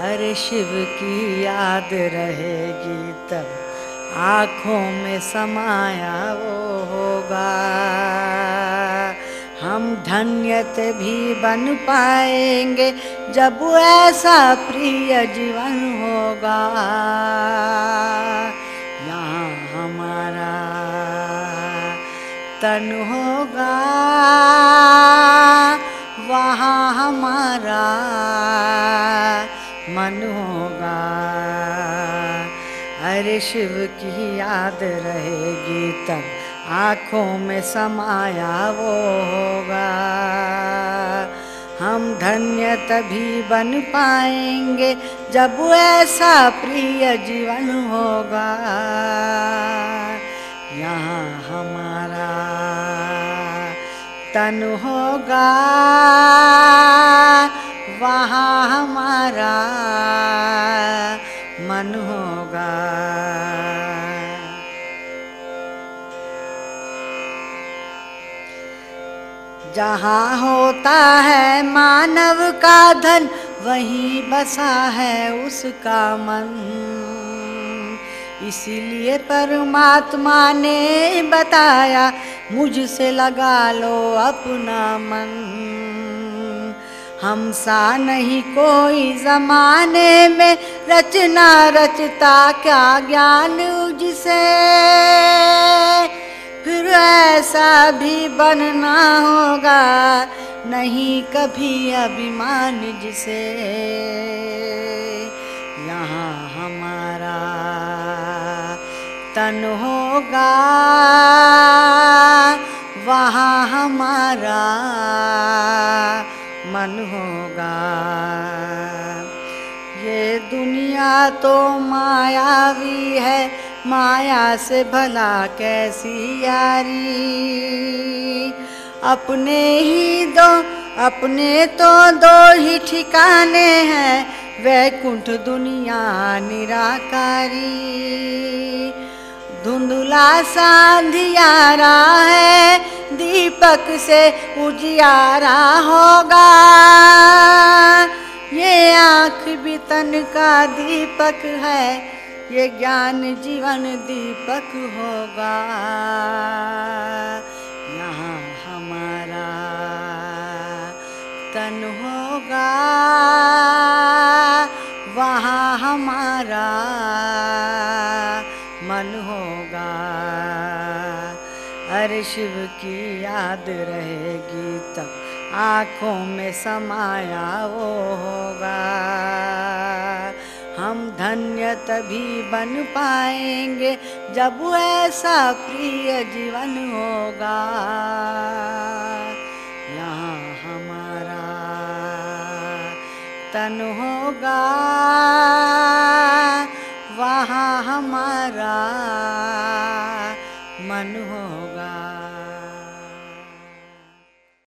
हर शिव की याद रहेगी तब आँखों में समाया वो होगा। हम धन्यत भी बन पाएँगे जब ऐसा प्रिय जीवन होगा। यहाँ हमारा तन होगा। होगा। अरे शिव की याद रहेगी तब आँखों में समाया वो होगा। हम धन्य तभी बन पाएँगे जब ऐसा प्रिय जीवन होगा। यहाँ हमारा तन होगा। जहाँ होता है मानव का धन, वहीं बसा है उसका मन। इसलिए परमात्मा ने बताया, मुझसे लगा लो अपना मन। हम सा नहीं कोई जमाने में। रचना रचता क्या ज्ञान जिसे फिर ऐसा भी बनना होगा, नहीं कभी अभिमान जिसे। यहाँ हमारा तन होगा, वहाँ हमारा मन होगा। ये दुनिया तो मायावी है, माया से भला कैसी यारी? अपने ही दो, अपने तो दो ही ठिकाने हैं, वैकुंठ दुनिया निराकारी। धुंधुला सा अंधियारा है, दीपक से उजियारा होगा। ये आँख भी तन का दीपक है, ये ज्ञान जीवन दीपक होगा। यहाँ हमारा तन होगा, वहाँ हमारा मन होगा। अरे शिव की याद रहेगी तब आँखों में समाया वो होगा। हम धन्य तभी बन पाएँगे जब ऐसा प्रिय जीवन होगा। यहाँ हमारा तन होगा। हमारा मन होगा